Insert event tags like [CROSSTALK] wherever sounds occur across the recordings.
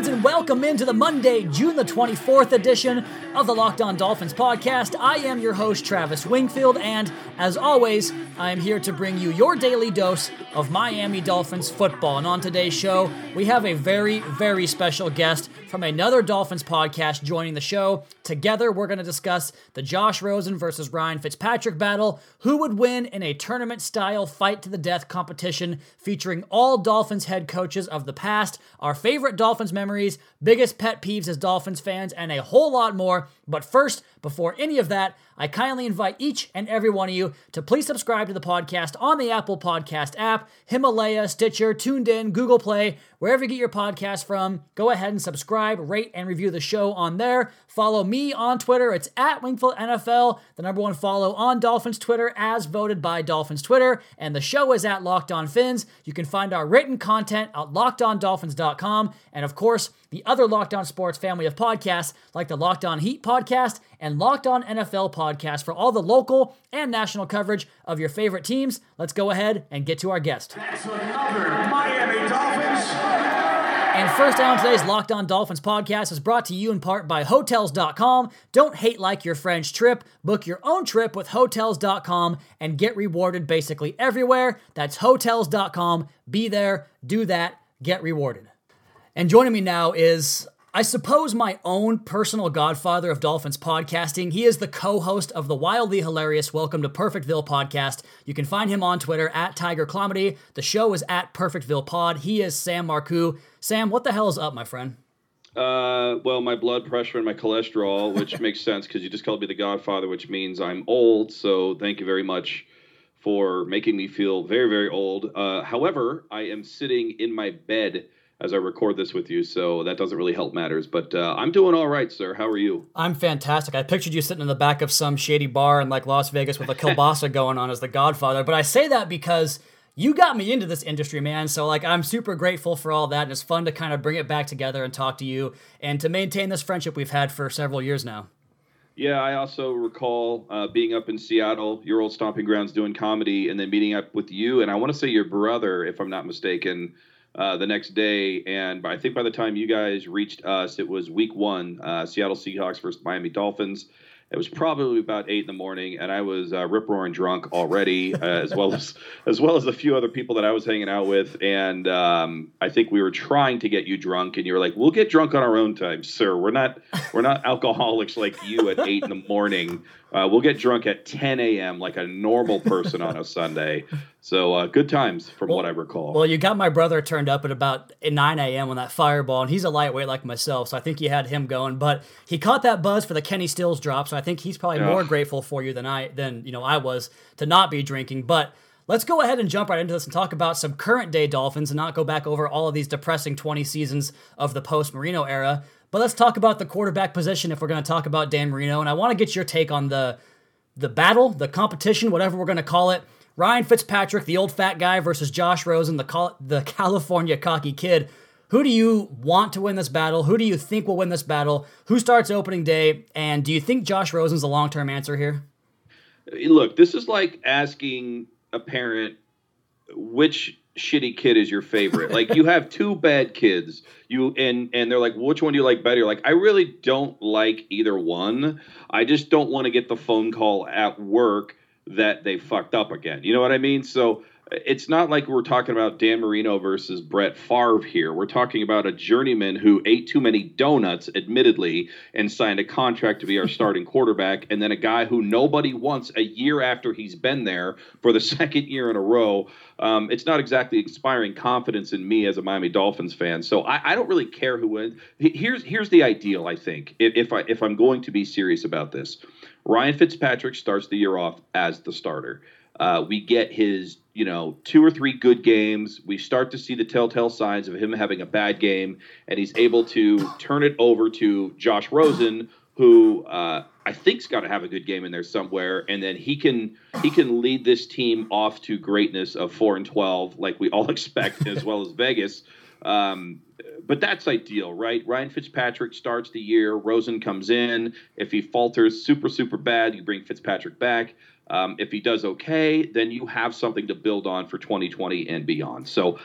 and welcome into the Monday, June the 24th edition of the Locked On Dolphins podcast. I am your host, Travis Wingfield, and as always, I am here to bring you your daily dose of Miami Dolphins football. And on today's show, we have a very, very special guest from another Dolphins podcast joining the show. Together, we're going to discuss the Josh Rosen versus Ryan Fitzpatrick battle, who would win in a tournament style fight to the death competition featuring all Dolphins head coaches of the past, our favorite Dolphins memories, biggest pet peeves as Dolphins fans, and a whole lot more. But first, before any of that, I kindly invite each and every one of you to please subscribe to the podcast on the Apple Podcast app, Himalaya, Stitcher, TuneIn, Google Play, wherever you get your podcast from. Go ahead and subscribe, rate, and review the show on there. Follow me on Twitter. It's at Wingfield NFL, the number one follow on Dolphins Twitter, as voted by Dolphins Twitter. And the show is at Locked On Fins. You can find our written content at lockedondolphins.com. And of course, the other Locked On Sports family of podcasts, like the Locked On Heat podcast and Locked On NFL podcast, for all the local and national coverage of your favorite teams. Let's go ahead and get to our guest. That's another Miami Dolphins. And first down today's Locked On Dolphins podcast is brought to you in part by Hotels.com. Don't hate like your French trip. Book your own trip with Hotels.com and get rewarded basically everywhere. That's Hotels.com. Be there, do that, get rewarded. And joining me now is, I suppose, my own personal godfather of Dolphins podcasting. He is the co host of the wildly hilarious Welcome to Perfectville podcast. You can find him on Twitter at Tiger Comedy. The show is at Perfectville Pod. He is Sam Marcoux. Sam, what the hell is up, my friend? Uh, well, my blood pressure and my cholesterol, which [LAUGHS] makes sense because you just called me the Godfather, which means I'm old. So thank you very much for making me feel very, very old. Uh, however, I am sitting in my bed as I record this with you, so that doesn't really help matters. But uh, I'm doing all right, sir. How are you? I'm fantastic. I pictured you sitting in the back of some shady bar in like Las Vegas with a kielbasa [LAUGHS] going on as the Godfather. But I say that because you got me into this industry, man. So like I'm super grateful for all that, and it's fun to kind of bring it back together and talk to you and to maintain this friendship we've had for several years now. Yeah, I also recall uh, being up in Seattle, your old stomping grounds, doing comedy, and then meeting up with you, and I want to say your brother, if I'm not mistaken, uh, the next day. And I think by the time you guys reached us, it was week one, uh, Seattle Seahawks versus Miami Dolphins. It was probably about eight in the morning, and I was uh, rip roaring drunk already, [LAUGHS] as well as as well as a few other people that I was hanging out with. And um, I think we were trying to get you drunk, and you were like, "We'll get drunk on our own time, sir. We're not we're not alcoholics like you at eight in the morning. Uh, we'll get drunk at 10 a.m. like a normal person on a Sunday." So uh, good times from Well- what I recall. Well, you got my brother turned up at about 9 a.m. on that fireball, and he's a lightweight like myself, so I think you had him going. But he caught that buzz for the Kenny Stills drop, so I think he's probably more grateful for you than I than you know I was to not be drinking. But let's go ahead and jump right into this and talk about some current day Dolphins and not go back over all of these depressing 20 seasons of the post Marino era. But let's talk about the quarterback position if we're going to talk about Dan Marino, and I want to get your take on the the battle, the competition, whatever we're going to call it. Ryan Fitzpatrick, the old fat guy, versus Josh Rosen, the Cal- the [LAUGHS] California cocky kid. Who do you want to win this battle? Who do you think will win this battle? Who starts opening day? And do you think Josh Rosen's the long term answer here? Look, this is like asking a parent which shitty kid is your favorite. like you have two bad kids, you and and they're like, which one do you like better? Like, I really don't like either one. I just don't want to get the phone call at work that they fucked up again. You know what I mean? So it's not like we're talking about Dan Marino versus Brett Favre here. We're talking about a journeyman who ate too many donuts, admittedly, and signed a contract to be our starting quarterback, and then a guy who nobody wants a year after he's been there for the [LAUGHS] second year in a row. Um, it's not exactly inspiring confidence in me as a Miami Dolphins fan. So I, I don't really care who wins. Here's here's the ideal. I think if, if I if I'm going to be serious about this, Ryan Fitzpatrick starts the year off as the starter. Uh, we get his, you know, two or three good games. We start to see the telltale signs of him having a bad game, and he's able to turn it over to Josh Rosen, who uh, I think's got to have a good game in there somewhere, and then he can he can lead this team off to greatness of four and twelve, like we all [LAUGHS] expect, as well as Vegas. Um, but that's ideal, right? Ryan Fitzpatrick starts the year. Rosen comes in. If he falters super super bad, you bring Fitzpatrick back. Um, if he does okay, then you have something to build on for 2020 and beyond. So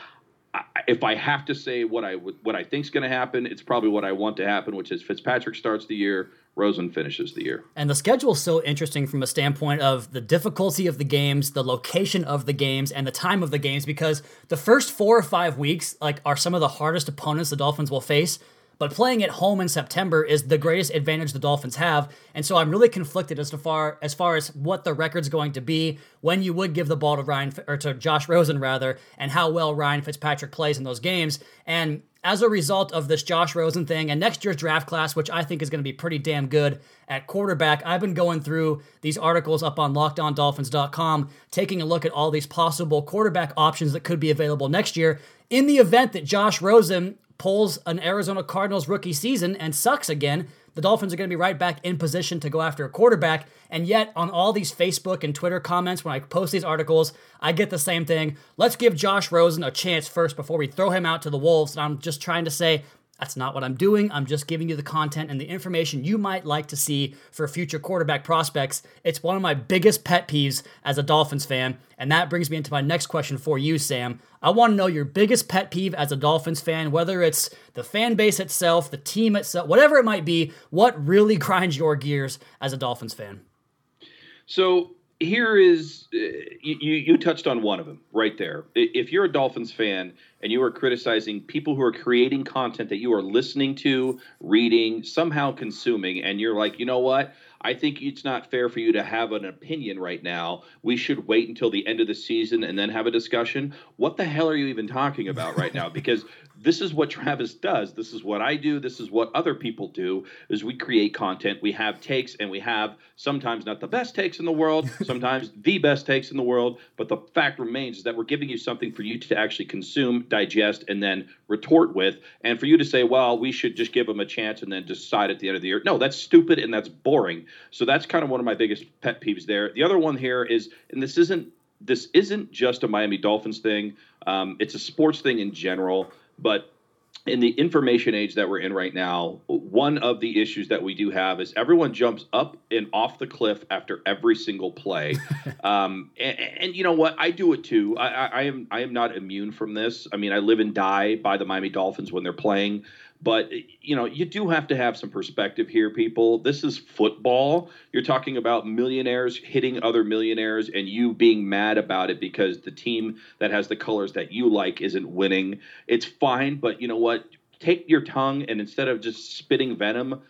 if I have to say what I what I think is going to happen, it's probably what I want to happen, which is Fitzpatrick starts the year, Rosen finishes the year. And the schedule is so interesting from a standpoint of the difficulty of the games, the location of the games, and the time of the games, because the first four or five weeks like are some of the hardest opponents the Dolphins will face. But playing at home in September is the greatest advantage the Dolphins have, and so I'm really conflicted as to far as far as what the record's going to be when you would give the ball to Ryan or to Josh Rosen rather, and how well Ryan Fitzpatrick plays in those games. And as a result of this Josh Rosen thing and next year's draft class, which I think is going to be pretty damn good at quarterback, I've been going through these articles up on lockedondolphins.com, taking a look at all these possible quarterback options that could be available next year. In the event that Josh Rosen pulls an Arizona Cardinals rookie season and sucks again, the Dolphins are going to be right back in position to go after a quarterback. And yet, on all these Facebook and Twitter comments, when I post these articles, I get the same thing. Let's give Josh Rosen a chance first before we throw him out to the Wolves. And I'm just trying to say, that's not what I'm doing. I'm just giving you the content and the information you might like to see for future quarterback prospects. It's one of my biggest pet peeves as a Dolphins fan. And that brings me into my next question for you, Sam. I want to know your biggest pet peeve as a Dolphins fan, whether it's the fan base itself, the team itself, whatever it might be. What really [LAUGHS] grinds your gears as a Dolphins fan? So here is uh, you, you touched on one of them right there. If you're a Dolphins fan and you are criticizing people who are creating content that you are listening to, reading, somehow consuming, and you're like, you know what? I think it's not fair for you to have an opinion right now. We should wait until the end of the season and then have a discussion. What the hell are you even talking about right now? Because [LAUGHS] this is what Travis does. This is what I do. This is what other people do. Is we create content. We have takes, and we have sometimes not the best takes in the world, [LAUGHS] sometimes the best takes in the world. But the fact remains is that we're giving you something for you to actually consume, digest, and then retort with. And for you to say, well, we should just give them a chance and then decide at the end of the year. No, that's stupid and that's boring. So that's kind of one of my biggest pet peeves there. The other one here is, and this isn't this isn't just a Miami Dolphins thing. Um, it's a sports thing in general. But in the information age that we're in right now, one of the issues that we do have is everyone jumps up and off the cliff after every single play. [LAUGHS] um, and, and, you know what? I do it too. I, I, I, am I am not immune from this. I mean, I live and die by the Miami Dolphins when they're playing. But you know, you do have to have some perspective here, people. This is football. You're talking about millionaires hitting other millionaires, and you being mad about it because the team that has the colors that you like isn't winning. It's fine, but you know what? Take your tongue and instead of just spitting venom,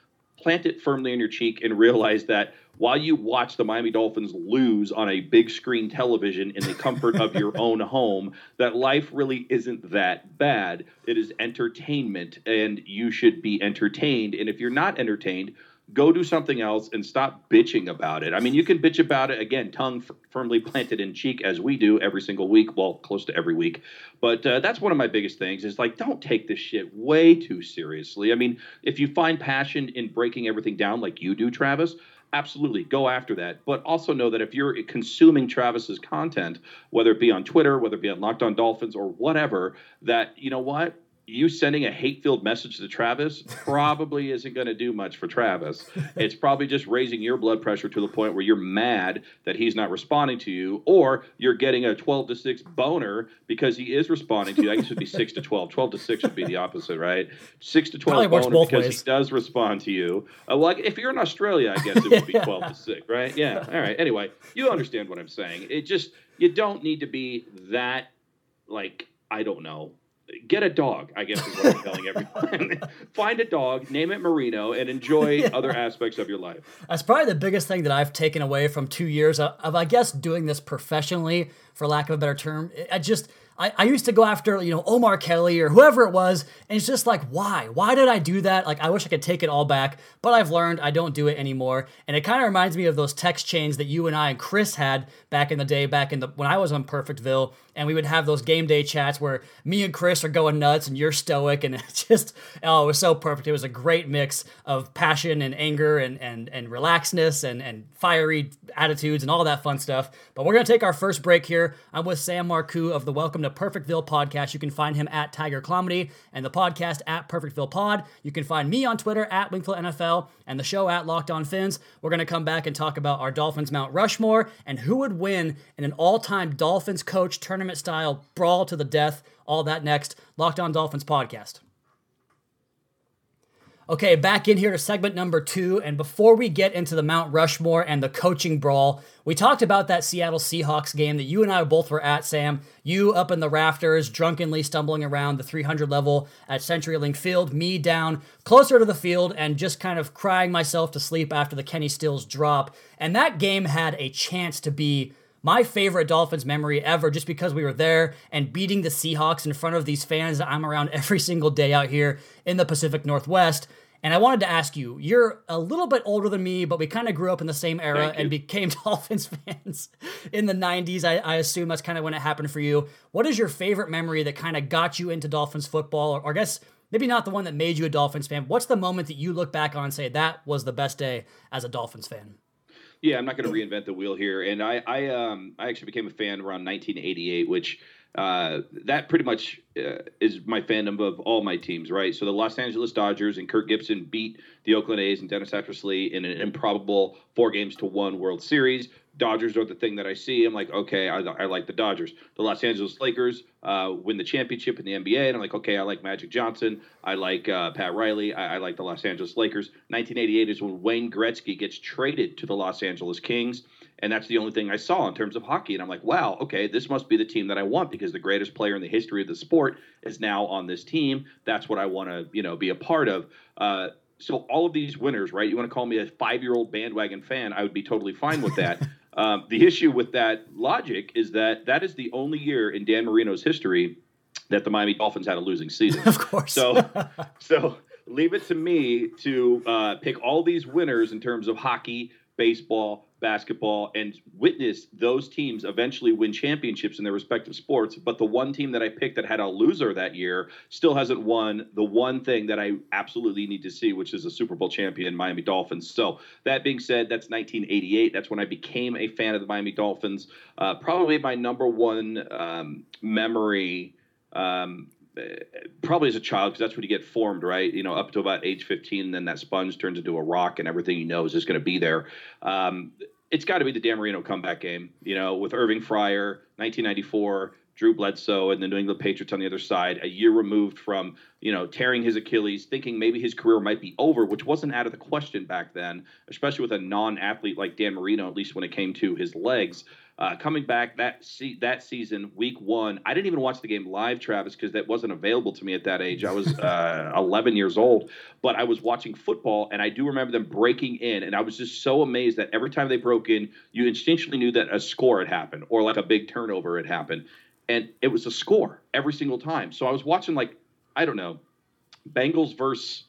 plant it firmly in your cheek and realize that while you watch the Miami Dolphins lose on a big screen television in the comfort of your [LAUGHS] own home, that life really isn't that bad. It is entertainment, and you should be entertained. And if you're not entertained, go do something else and stop bitching about it. I mean, you can bitch about it again, tongue f- firmly planted in cheek, as we do every single week, well, close to every week. But uh, that's one of my biggest things is like, don't take this shit way too seriously. I mean, if you find passion in breaking everything down like you do, Travis, absolutely go after that. But also know that if you're consuming Travis's content, whether it be on Twitter, whether it be on Locked On Dolphins or whatever, that you know what you sending a hate filled message to Travis probably [LAUGHS] isn't going to do much for Travis. It's probably just raising your blood pressure to the point where you're mad that he's not responding to you, or you're getting a 12 to 6 boner because he is responding to you. I guess it would be 6 to 12. 12 to 6 would be the opposite, right? 6 to 12 boner because ways. he does respond to you. Uh, like if you're in Australia, I guess it would be [LAUGHS] 12 to 6, right? Yeah. All right. Anyway, you understand what I'm saying. It just, you don't need to be that, like, I don't know, get a dog, I guess is what I'm telling everyone. [LAUGHS] Find a dog, name it Marino, and enjoy [LAUGHS] yeah. other aspects of your life. That's probably the biggest thing that I've taken away from two years of, of, I guess, doing this professionally, for lack of a better term. I just, I, I used to go after, you know, Omar Kelly or whoever it was, and it's just like, why? Why did I do that? Like, I wish I could take it all back, but I've learned I don't do it anymore. And it kind of reminds me of those text chains that you and I and Chris had back in the day, back in the when I was on Perfectville, and we would have those game day chats where me and Chris are going nuts and you're stoic, and [LAUGHS] it's just oh, it was so perfect. It was a great mix of passion and anger and and and relaxedness and and fiery attitudes and all that fun stuff. But we're gonna take our first break here. I'm with Sam Marcoux of the Welcome to Perfectville podcast. You can find him at Tiger Comedy and the podcast at Perfectville Pod. You can find me on Twitter at Wingfield NFL and the show at Locked On Fins. We're going to come back and talk about our Dolphins Mount Rushmore and who would win in an all time Dolphins coach tournament style brawl to the death. All that next. Locked On Dolphins podcast. Okay, back in here to segment number two. And before we get into the Mount Rushmore and the coaching brawl, we talked about that Seattle Seahawks game that you and I both were at, Sam. You up in the rafters, drunkenly stumbling around the 300 level at CenturyLink Field, me down closer to the field and just kind of crying myself to sleep after the Kenny Stills drop. And that game had a chance to be my favorite Dolphins memory ever just because we were there and beating the Seahawks in front of these fans that I'm around every [LAUGHS] single day out here in the Pacific Northwest. And I wanted to ask you, you're a little bit older than me, but we kind of grew up in the same era and became [LAUGHS] Dolphins fans in the 90s. I, I, assume that's kind of when it happened for you. What is your favorite memory that kind of got you into Dolphins football? Or, or I guess maybe not the one that made you a Dolphins fan. What's the moment that you look back on and say, that was the best day as a Dolphins fan? Yeah, I'm not going to reinvent the wheel here. And I, I, um, I actually became a fan around 1988, which uh, that pretty much uh, is my fandom of all my teams, right? So the Los Angeles Dodgers and Kirk Gibson beat the Oakland A's and Dennis Eckersley in an improbable four games to one World Series. Dodgers are the thing that I see. I'm like, okay, I, I like the Dodgers. The Los Angeles Lakers uh, win the championship in the NBA, and I'm like, okay, I like Magic Johnson. I like uh, Pat Riley. I, I, like the Los Angeles Lakers. 1988 is when Wayne Gretzky gets traded to the Los Angeles Kings, and that's the only thing I saw in terms of hockey. And I'm like, wow, okay, this must be the team that I want because the greatest player in the history of the sport is now on this team. That's what I want to, you know, be a part of. Uh, so all of these winners, right? You want to call me a five-year-old bandwagon fan? I would be totally fine with that. [LAUGHS] Um, the issue with that logic is that that is the only year in Dan Marino's history that the Miami Dolphins had a losing season. [LAUGHS] Of course. So, so leave it to me to uh, pick all these winners in terms of hockey, baseball, basketball, and witness those teams eventually win championships in their respective sports. But the one team that I picked that had a loser that year still hasn't won the one thing that I absolutely need to see, which is a Super Bowl champion, Miami Dolphins. So that being said, that's 1988. That's when I became a fan of the Miami Dolphins. Uh, probably my number one um, memory. Um, probably as a child because that's when you get formed right you know up to about age 15 then that sponge turns into a rock and everything you know is just going to be there um, it's got to be the Dan Marino comeback game you know with Irving Fryar, 1994 Drew Bledsoe and the New England Patriots on the other side, a year removed from, you know, tearing his Achilles, thinking maybe his career might be over, which wasn't out of the question back then, especially with a non-athlete like Dan Marino, at least when it came to his legs. Uh, coming back that se- that season, week one, I didn't even watch the game live, Travis, because that wasn't available to me at that age. I was [LAUGHS] uh, 11 years old, but I was watching football, and I do remember them breaking in, and I was just so amazed that every time they broke in, you instinctually knew that a score had happened or like a big turnover had happened, and it was a score every single time. So I was watching like I don't know, Bengals versus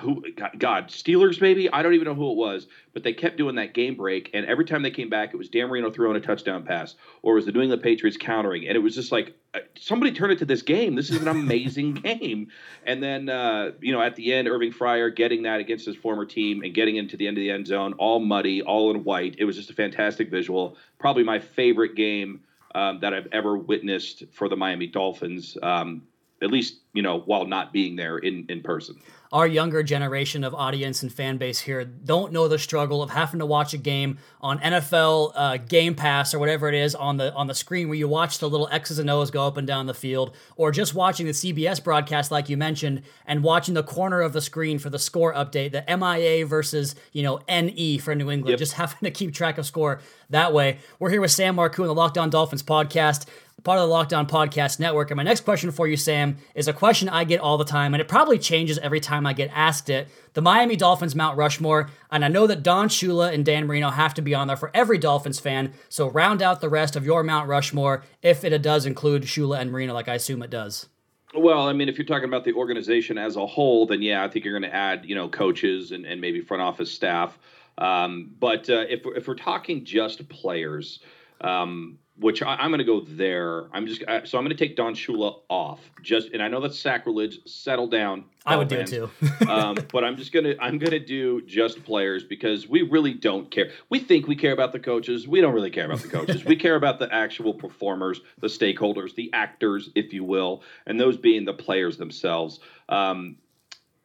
who God Steelers maybe I don't even know who it was, but they kept doing that game break, and every time they came back, it was Dan Marino throwing a touchdown pass, or was the New England Patriots countering, and it was just like uh, somebody turn it to this game. This is an amazing [LAUGHS] game, and then uh, you know at the end, Irving Fryar getting that against his former team and getting into the end of the end zone, all muddy, all in white. It was just a fantastic visual. Probably my favorite game um, that I've ever witnessed for the Miami Dolphins. Um, at least you know while not being there in in person our younger generation of audience and fan base here don't know the struggle of having to watch a game on NFL uh, Game Pass or whatever it is on the on the screen where you watch the little X's and O's go up and down the field, or just watching the CBS broadcast like you mentioned, and watching the corner of the screen for the score update, the MIA versus you know NE for New England, yep. just [LAUGHS] having to keep track of score that way. We're here with Sam Marcoux in the Locked On Dolphins podcast part of the Locked On Podcast Network. And my next question for you, Sam, is a question I get all the time, and it probably changes every time I get asked it. The Miami Dolphins Mount Rushmore, and I know that Don Shula and Dan Marino have to be on there for every Dolphins fan. So round out the rest of your Mount Rushmore if it does include Shula and Marino, like I assume it does. Well, I mean, if you're talking about the organization as a whole, then yeah, I think you're going to add, you know, coaches and, and maybe front office staff. Um, but uh, if, if we're talking just players, um, which I, am going to go there. I'm just uh, so I'm going to take Don Shula off. Just and I know that's sacrilege. Settle down. I would do it too. [LAUGHS] um, but I'm just gonna I'm gonna do just players because we really don't care. We think we care about the coaches. We don't really care about the coaches. we care about the actual performers, the stakeholders, the actors, if you will, and those being the players themselves. Um,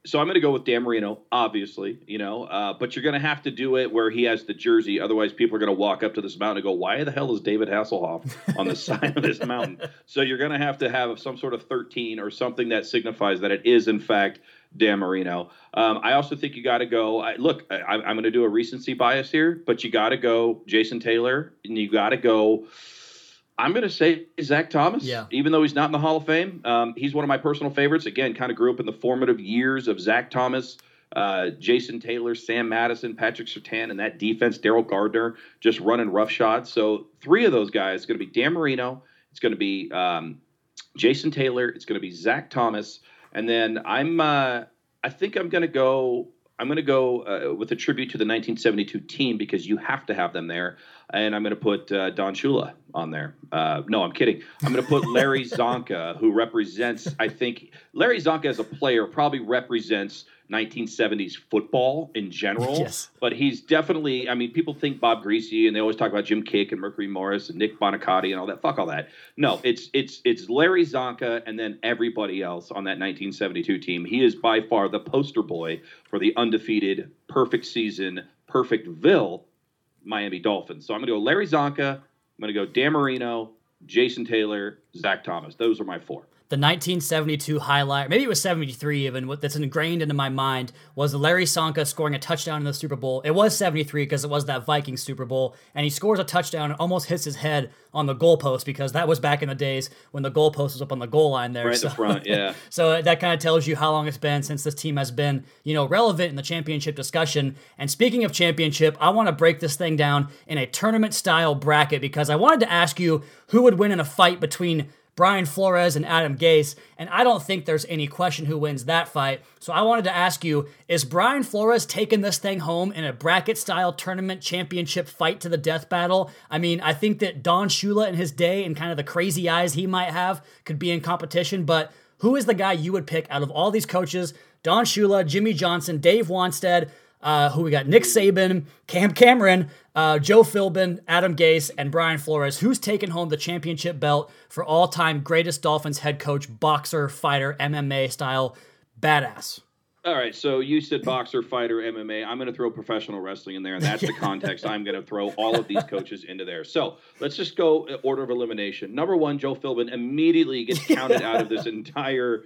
so I'm going to go with Dan Marino, obviously, you know, uh, but you're going to have to do it where he has the jersey. Otherwise, people are going to walk up to this mountain and go, "Why the hell is David Hasselhoff on the [LAUGHS] side of this mountain?" So you're going to have to have some sort of 13 or something that signifies that it is in fact Dan Marino. Um, I also think you got to go. I, look, I, I'm going to do a recency bias here, but you got to go Jason Taylor, and you got to go. I'm going to say Zach Thomas. Yeah. Even though he's not in the Hall of Fame, um, he's one of my personal favorites. Again, kind of grew up in the formative years of Zach Thomas, uh, Jason Taylor, Sam Madison, Patrick Surtain, and that defense, Daryl Gardener, just running rough shots. So three of those guys going to be Dan Marino. It's going to be um, Jason Taylor. It's going to be Zach Thomas, and then I'm. Uh, I think I'm going to go. I'm going to go uh, with a tribute to the 1972 team because you have to have them there and I'm going to put uh, Don Shula on there. Uh, no, I'm kidding. I'm going to put Larry [LAUGHS] Csonka, who represents, I think, Larry Csonka as a player probably represents 1970s football in general. Yes. But he's definitely, I mean, people think Bob Griese and they always talk about Jim Kiick and Mercury Morris and Nick Buoniconti and all that. Fuck all that. No, it's it's it's Larry Csonka and then everybody else on that 1972 team. He is by far the poster boy for the undefeated, perfect season, perfect Ville Miami Dolphins. So I'm going to go Larry Csonka. I'm going to go Dan Marino, Jason Taylor, Zach Thomas. Those are my four the 1972 highlight, maybe it was 73 even, what that's ingrained into my mind was Larry Csonka scoring a touchdown in the Super Bowl. It was 73 because it was that Viking Super Bowl, and he scores a touchdown and almost hits his head on the goalpost because that was back in the days when the goalpost was up on the goal line there. Right so, in the front, [LAUGHS] yeah. so that kind of tells you how long it's been since this team has been, you know, relevant in the championship discussion. And speaking of championship, I want to break this thing down in a tournament style bracket because I wanted to ask you who would win in a fight between Brian Flores and Adam Gase, and I don't think there's any question who wins that fight. So I wanted to ask you is Brian Flores taking this thing home in a bracket style tournament championship fight to the death battle? I mean, I think that Don Shula in his day and kind of the crazy eyes he might have could be in competition, but who is the guy you would pick out of all these coaches? Don Shula, Jimmy Johnson, Dave Wannstedt, uh, who we got Nick Saban, Cam Cameron, uh, Joe Philbin, Adam Gase, and Brian Flores. Who's taken home the championship belt for all time greatest Dolphins head coach, boxer, fighter, MMA style badass? All right, so you said boxer, fighter, MMA. I'm going to throw professional wrestling in there, and that's the [LAUGHS] context I'm going to throw all of these coaches into there. So let's just go order of elimination. Number one, Joe Philbin immediately gets counted out of this [LAUGHS] entire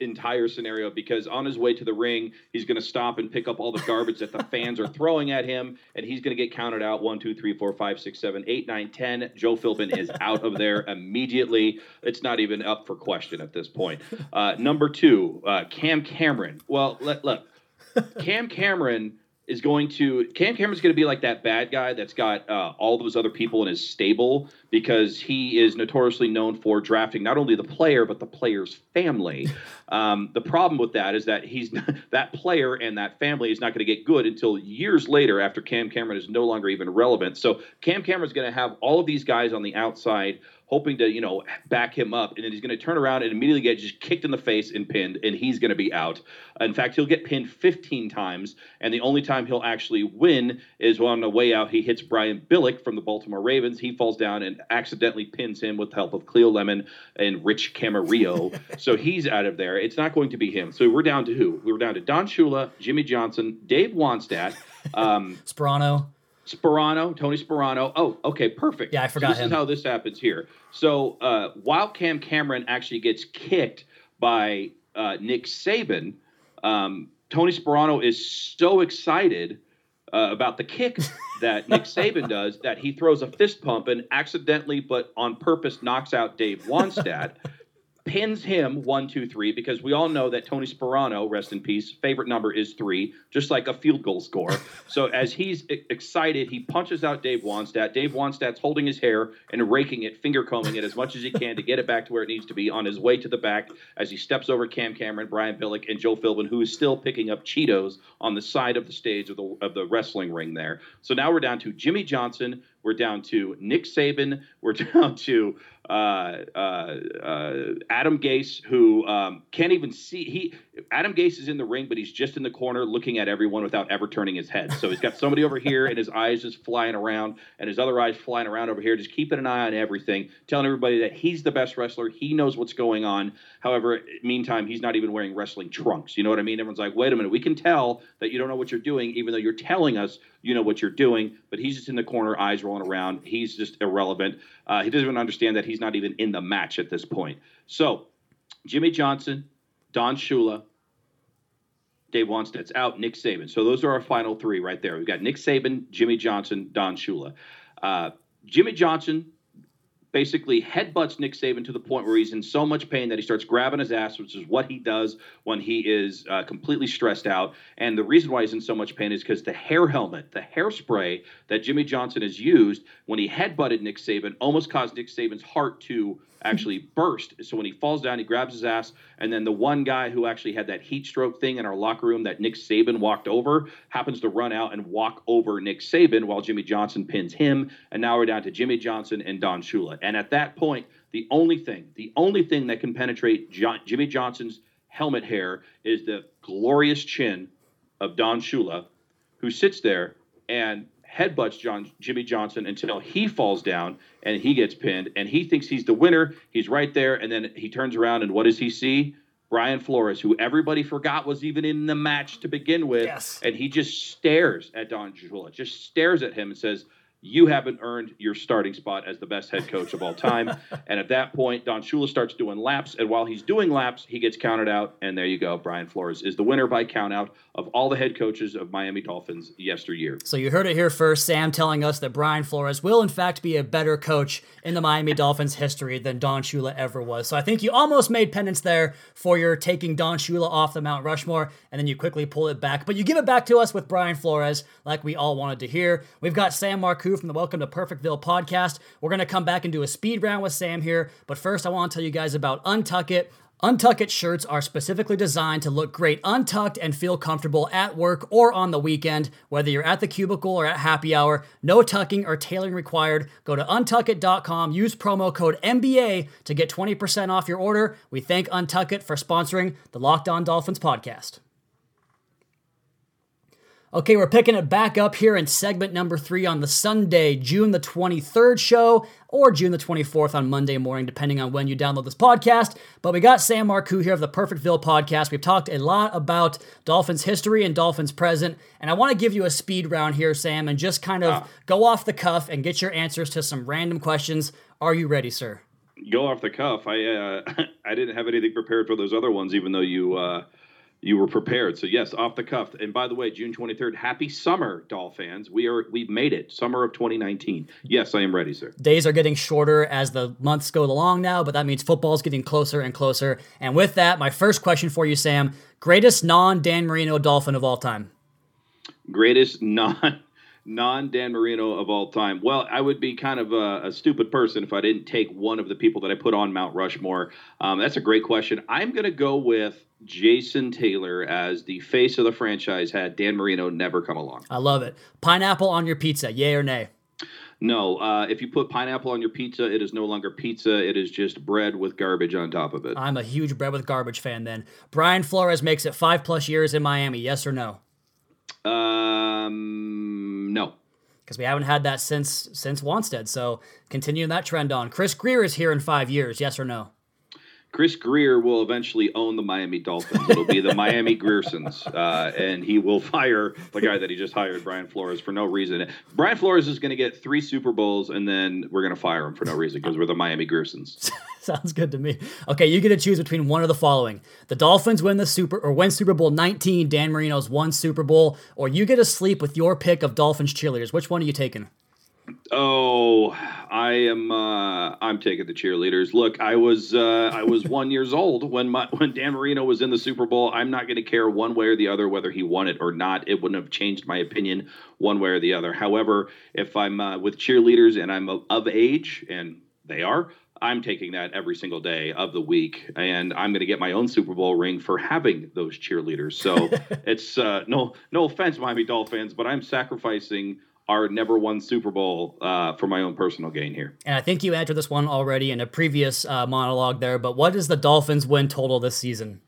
entire scenario because on his way to the ring, he's going to stop and pick up all the garbage that the fans are throwing at him, and he's going to get counted out one, two, three, four, five, six, seven, eight, nine, ten. Joe Philbin is out of there immediately. It's not even up for question at this point. Uh, number two, uh, Cam Cameron. Well, let, look, Cam Cameron is going to Cam Cameron's going to be like that bad guy that's got uh, all those other people in his stable because he is notoriously known for drafting not only the player but the player's family. [LAUGHS] Um, the problem with that is that he's [LAUGHS] that player and that family is not going to get good until years later after Cam Cameron is no longer even relevant. So Cam Cameron's going to have all of these guys on the outside hoping to, you know, back him up. And then he's going to turn around and immediately get just kicked in the face and pinned, and he's going to be out. In fact, he'll get pinned 15 times, and the only time he'll actually win is on the way out. He hits Brian Billick from the Baltimore Ravens. He falls down and accidentally pins him with the help of Cleo Lemon and Rich Camarillo. [LAUGHS] so he's out of there. It's not going to be him. So we're down to who? We're down to Don Shula, Jimmy Johnson, Dave Wannstedt, [LAUGHS] um. Sparano, Tony Sparano. Oh, okay, perfect. Yeah, I forgot so this him. is how this happens here. So uh, while Cam Cameron actually gets kicked by uh, Nick Saban, um, Tony Sparano is so excited uh, about the kick [LAUGHS] that Nick Saban does, that he throws a fist pump and accidentally, but on purpose, knocks out Dave Wannstedt [LAUGHS] pins him one, two, three, because we all know that Tony Sparano, rest in peace, favorite number is three, just like a field goal score. [LAUGHS] so as he's excited, he punches out Dave Wannstedt. Dave Wannstedt's holding his hair and raking it, finger combing it as much as he can to get it back to where it needs to be on his way to the back as he steps over Cam Cameron, Brian Billick, and Joe Philbin, who is still picking up Cheetos on the side of the stage of the of the wrestling ring there. So now we're down to Jimmy Johnson, we're down to Nick Saban. We're [LAUGHS] down to uh, uh, uh, Adam Gase, who um, can't even see. He Adam Gase is in the ring, but he's just in the corner looking at everyone without ever turning his head. So he's got somebody over here, and his eyes just flying around, and his other eyes flying around over here, just keeping an eye on everything, telling everybody that he's the best wrestler. He knows what's going on. However, meantime, he's not even wearing wrestling trunks. You know what I mean? Everyone's like, wait a minute, we can tell that you don't know what you're doing, even though you're telling us you know what you're doing. But he's just in the corner, eyes rolling around. He's just irrelevant. Uh, he doesn't even understand that he's not even in the match at this point. So, Jimmy Johnson, Don Shula, Dave Wannstedt's out, Nick Saban. So those are our final three right there. We've got Nick Saban, Jimmy Johnson, Don Shula. Uh, Jimmy Johnson basically headbutts Nick Saban to the point where he's in so much pain that he starts grabbing his ass, which is what he does when he is uh, completely stressed out. And the reason why he's in so much pain is because the hair helmet, the hairspray that Jimmy Johnson has used when he headbutted Nick Saban almost caused Nick Saban's heart to actually burst. So when he falls down, he grabs his ass, and then the one guy who actually had that heat stroke thing in our locker room that Nick Saban walked over happens to run out and walk over Nick Saban while Jimmy Johnson pins him. And now we're down to Jimmy Johnson and Don Shula. And at that point, the only thing, the only thing that can penetrate John, Jimmy Johnson's helmet hair is the glorious chin of Don Shula, who sits there and headbutts John Jimmy Johnson until he falls down and he gets pinned and he thinks he's the winner. He's right there and then he turns around and what does he see? Brian Flores, who everybody forgot was even in the match to begin with, yes. and he just stares at Don Shula, just stares at him and says, you haven't earned your starting spot as the best head coach of all time. [LAUGHS] and at that point, Don Shula starts doing laps. And while he's doing laps, he gets counted out. And there you go. Brian Flores is the winner by countout of all the head coaches of Miami Dolphins yesteryear. So you heard it here first. Sam telling us that Brian Flores will, in fact, be a better coach in the Miami Dolphins history than Don Shula ever was. So I think you almost made penance there for your taking Don Shula off the Mount Rushmore, and then you quickly pull it back. But you give it back to us with Brian Flores, like we all wanted to hear. We've got Sam From the Welcome to Perfectville podcast. We're going to come back and do a speed round with Sam here. But first, I want to tell you guys about Untuck It. Untuck It shirts are specifically designed to look great untucked and feel comfortable at work or on the weekend, whether you're at the cubicle or at happy hour. No tucking or tailoring required. Go to untuckit.com, use promo code MBA to get 20% off your order. We thank Untuck It for sponsoring the Locked On Dolphins podcast. Okay, we're picking it back up here in segment number three on the Sunday, June the 23rd show, or June the 24th on Monday morning, depending on when you download this podcast. But we got Sam Marcoux here of the Perfectville podcast. We've talked a lot about Dolphins history and Dolphins present, and I want to give you a speed round here, Sam, and just kind of ah. go off the cuff and get your answers to some random questions. Are you ready, sir? Go off the cuff. I uh, [LAUGHS] I didn't have anything prepared for those other ones, even though you. Uh you were prepared. So yes, off the cuff. And by the way, June 23rd, happy summer, Doll fans. We are we've made it. Summer of 2019. Yes, I am ready, sir. Days are getting shorter as the months go along now, but that means football's getting closer and closer. And with that, my first question for you, Sam, greatest non Dan Marino Dolphin of all time. Greatest non non Dan Marino of all time? Well, I would be kind of a, a, stupid person if I didn't take one of the people that I put on Mount Rushmore. Um, that's a great question. I'm going to go with Jason Taylor as the face of the franchise had Dan Marino never come along. I love it. Pineapple on your pizza, yay or nay? No, uh, if you put pineapple on your pizza, it is no longer pizza. It is just bread with garbage on top of it. I'm a huge bread with garbage fan then. Brian Flores makes it five plus years in Miami, yes or no? Um, no. Because we haven't had that since since Wannstedt. So continuing that trend on. Chris Grier is here in five years, yes or no? Chris Grier will eventually own the Miami Dolphins. It'll be the Miami Griersons, uh, and he will fire the guy that he just hired, Brian Flores, for no reason. Brian Flores is going to get three Super Bowls, and then we're going to fire him for no reason because we're the Miami Griersons. [LAUGHS] Sounds good to me. Okay, you get to choose between one of the following: the Dolphins win the Super or win Super Bowl 19, Dan Marino's one Super Bowl, or you get to sleep with your pick of Dolphins cheerleaders. Which one are you taking? Oh, I am. Uh, I'm taking the cheerleaders. Look, I was uh, I was one [LAUGHS] years old when my when Dan Marino was in the Super Bowl. I'm not going to care one way or the other whether he won it or not. It wouldn't have changed my opinion one way or the other. However, if I'm uh, with cheerleaders and I'm of, of age, and they are, I'm taking that every single day of the week, and I'm going to get my own Super Bowl ring for having those cheerleaders. So [LAUGHS] it's uh, no no offense, Miami Dolphins, but I'm sacrificing our never won Super Bowl uh, for my own personal gain here. And I think you answered this one already in a previous uh, monologue there, but what is the Dolphins win total this season?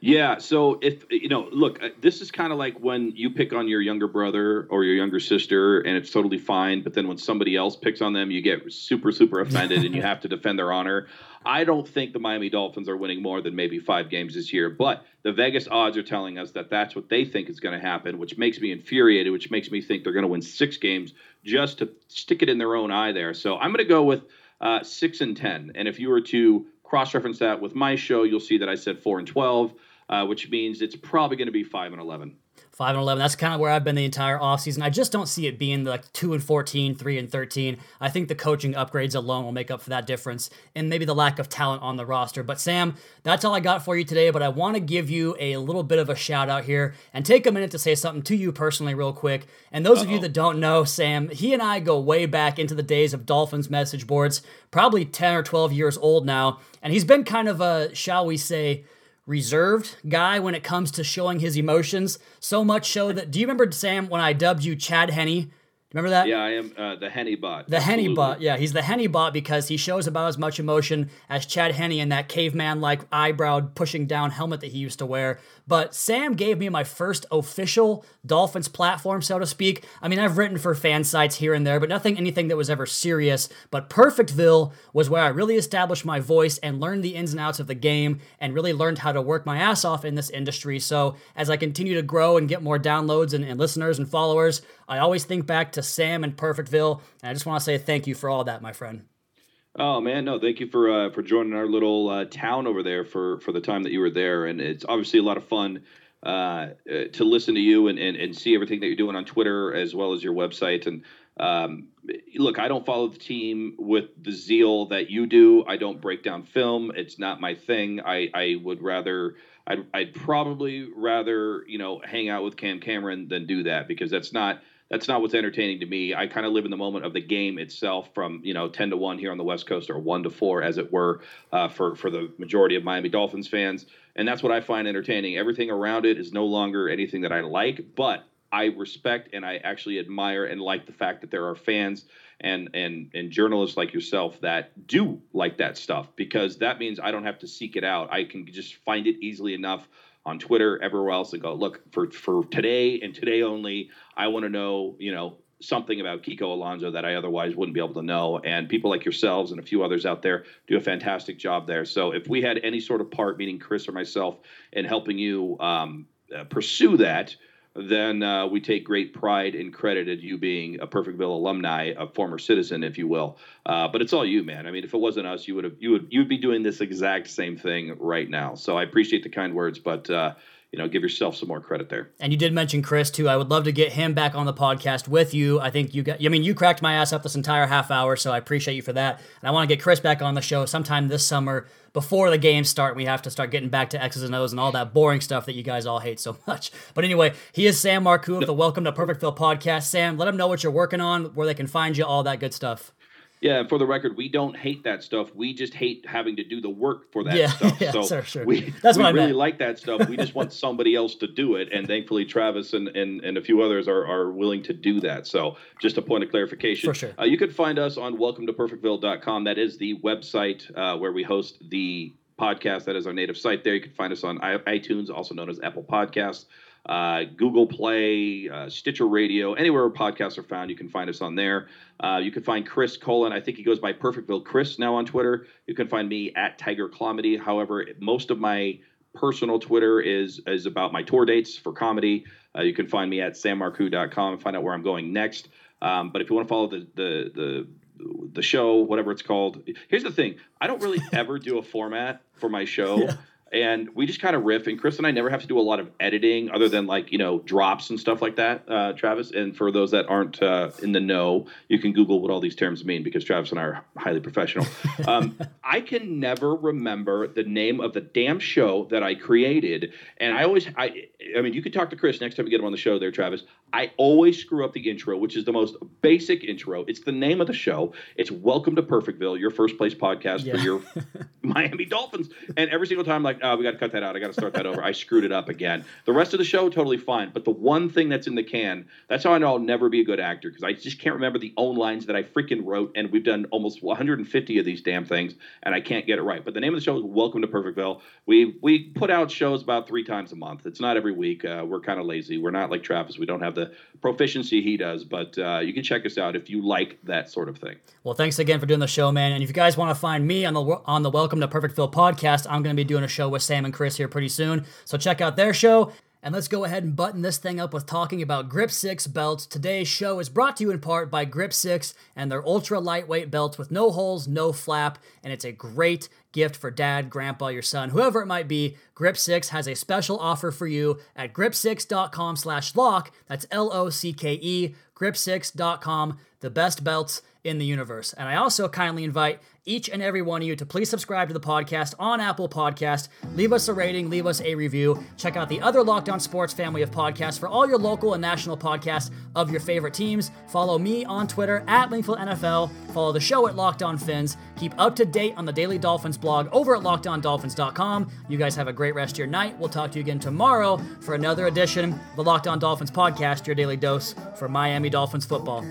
Yeah, so if you know, look, uh, this is kind of like when you pick on your younger brother or your younger sister, and it's totally fine. But then when somebody else picks on them, you get super, super [LAUGHS] offended, and you have to defend their honor. I don't think the Miami Dolphins are winning more than maybe five games this year, but the Vegas odds are telling us that that's what they think is going to happen, which makes me infuriated, which makes me think they're going to win six games just to stick it in their own eye there. So I'm going to go with uh, six and ten, and if you were to cross-reference that with my show, you'll see that I said four and twelve uh, which means it's probably going to be five and eleven. Five and eleven. That's kind of where I've been the entire offseason. I just don't see it being like two and 14, three and thirteen. I think the coaching upgrades alone will make up for that difference, and maybe the lack of talent on the roster. But Sam, that's all I got for you today. But I want to give you a little bit of a shout out here and take a minute to say something to you personally, real quick. And those Uh-oh. of you that don't know, Sam, he and I go way back into the days of Dolphins message boards, probably ten or twelve years old now, and he's been kind of a, shall we say reserved guy when it comes to showing his emotions. So much so that do you remember Sam when I dubbed you Chad Henne? Remember that? Yeah, I am uh, the Henny bot. The Henny bot. Yeah, he's the Henny bot because he shows about as much emotion as Chad Henne in that caveman-like eyebrow pushing down helmet that he used to wear. But Sam gave me my first official Dolphins platform, so to speak. I mean, I've written for fan sites here and there, but nothing, anything that was ever serious. But Perfectville was where I really established my voice and learned the ins and outs of the game and really learned how to work my ass off in this industry. So as I continue to grow and get more downloads and, and listeners and followers, I always think back to Sam in Perfectville, and I just want to say thank you for all that, my friend. Oh man, no, thank you for uh, for joining our little uh, town over there for for the time that you were there, and it's obviously a lot of fun uh, uh, to listen to you and, and and see everything that you're doing on Twitter as well as your website. And um, look, I don't follow the team with the zeal that you do. I don't break down film; it's not my thing. I I would rather. I'd, I'd probably rather you know hang out with Cam Cameron than do that because that's not that's not what's entertaining to me. I kind of live in the moment of the game itself, from you know ten to one here on the West Coast, or one to four, as it were, uh, for for the majority of Miami Dolphins fans, and that's what I find entertaining. Everything around it is no longer anything that I like, but I respect and I actually admire and like the fact that there are fans and and and journalists like yourself that do like that stuff because that means I don't have to seek it out. I can just find it easily enough on Twitter, everywhere else, and go look for for today and today only. I want to know, you know, something about Kiko Alonso that I otherwise wouldn't be able to know. And people like yourselves and a few others out there do a fantastic job there. So if we had any sort of part, meaning Chris or myself, in helping you um, uh, pursue that, then uh, we take great pride and credit at you being a Perfectville alumni, a former citizen, if you will. Uh, but it's all you, man. I mean, if it wasn't us, you would have you would you would be doing this exact same thing right now. So I appreciate the kind words, but uh, you know, give yourself some more credit there. And you did mention Chris too. I would love to get him back on the podcast with you. I think you got. I mean, you cracked my ass up this entire half hour, so I appreciate you for that. And I want to get Chris back on the show sometime this summer before the games start. We have to start getting back to X's and O's and all that boring stuff that you guys all hate so much. But anyway, he is Sam Marcoux of the Welcome to Perfect Perfectville podcast. Sam, let them know what you're working on, where they can find you, all that good stuff. Yeah, for the record, we don't hate that stuff. We just hate having to do the work for that yeah, stuff. [LAUGHS] Yeah, so sure, sure. we, That's we really meant. like that stuff. We just want [LAUGHS] somebody else to do it. And thankfully, Travis and, and, and a few others are, are willing to do that. So just a point of clarification. For sure. Uh, you can find us on welcome to perfectville.com. That is the website uh, where we host the podcast. That is our native site there. You can find us on iTunes, also known as Apple Podcasts. Uh, Google Play, uh, Stitcher Radio, anywhere podcasts are found, you can find us on there. Uh, you can find Chris Colon. I think he goes by Perfectville Chris now on Twitter. You can find me at Tiger Comedy. However, most of my personal Twitter is is about my tour dates for comedy. Uh, you can find me at sammarcoux.com and find out where I'm going next. Um, but if you want to follow the the the the show, whatever it's called. Here's the thing: I don't really [LAUGHS] ever do a format for my show. Yeah and we just kind of riff. And Chris and I never have to do a lot of editing, other than like you know drops and stuff like that. Uh, Travis, and for those that aren't uh, in the know, you can Google what all these terms mean because Travis and I are highly professional. [LAUGHS] Um, I can never remember the name of the damn show that I created, and I always, I, I mean, you could talk to Chris next time you get him on the show, there, Travis. I always screw up the intro, which is the most basic intro. It's the name of the show. It's Welcome to Perfectville, your first place podcast yeah. for your [LAUGHS] Miami Dolphins, and every single time, like like, oh, we got to cut that out. I got to start that over. I screwed it up again. The rest of the show, totally fine. But the one thing that's in the can, that's how I know I'll never be a good actor because I just can't remember the own lines that I freaking wrote. And we've done almost 150 of these damn things, and I can't get it right. But the name of the show is Welcome to Perfectville. We we put out shows about three times a month. It's not every week. Uh, we're kind of lazy. We're not like Travis. We don't have the proficiency he does. But uh, you can check us out if you like that sort of thing. Well, thanks again for doing the show, man. And if you guys want to find me on the on the Welcome to Perfectville podcast, I'm going to be doing a show with Sam and Chris here pretty soon. So check out their show. And let's go ahead and button this thing up with talking about Grip 6 belts. Today's show is brought to you in part by Grip 6 and their ultra lightweight belts with no holes, no flap, and it's a great gift for dad, grandpa, your son, whoever it might be. Grip 6 has a special offer for you at grip6.com slash lock. That's L-O-C-K-E, grip6.com, the best belts in the universe. And I also kindly invite each and every one of you to please subscribe to the podcast on Apple Podcast. Leave us a rating, leave us a review. Check out the other Locked On Sports family of podcasts for all your local and national podcasts of your favorite teams. Follow me on Twitter at Wingfield NFL. Follow the show at Locked On Fins. Keep up to date on the Daily Dolphins blog over at LockedOnDolphins.com. You guys have a great rest of your night. We'll talk to you again tomorrow for another edition of the Locked On Dolphins podcast, your daily dose for Miami Dolphins football.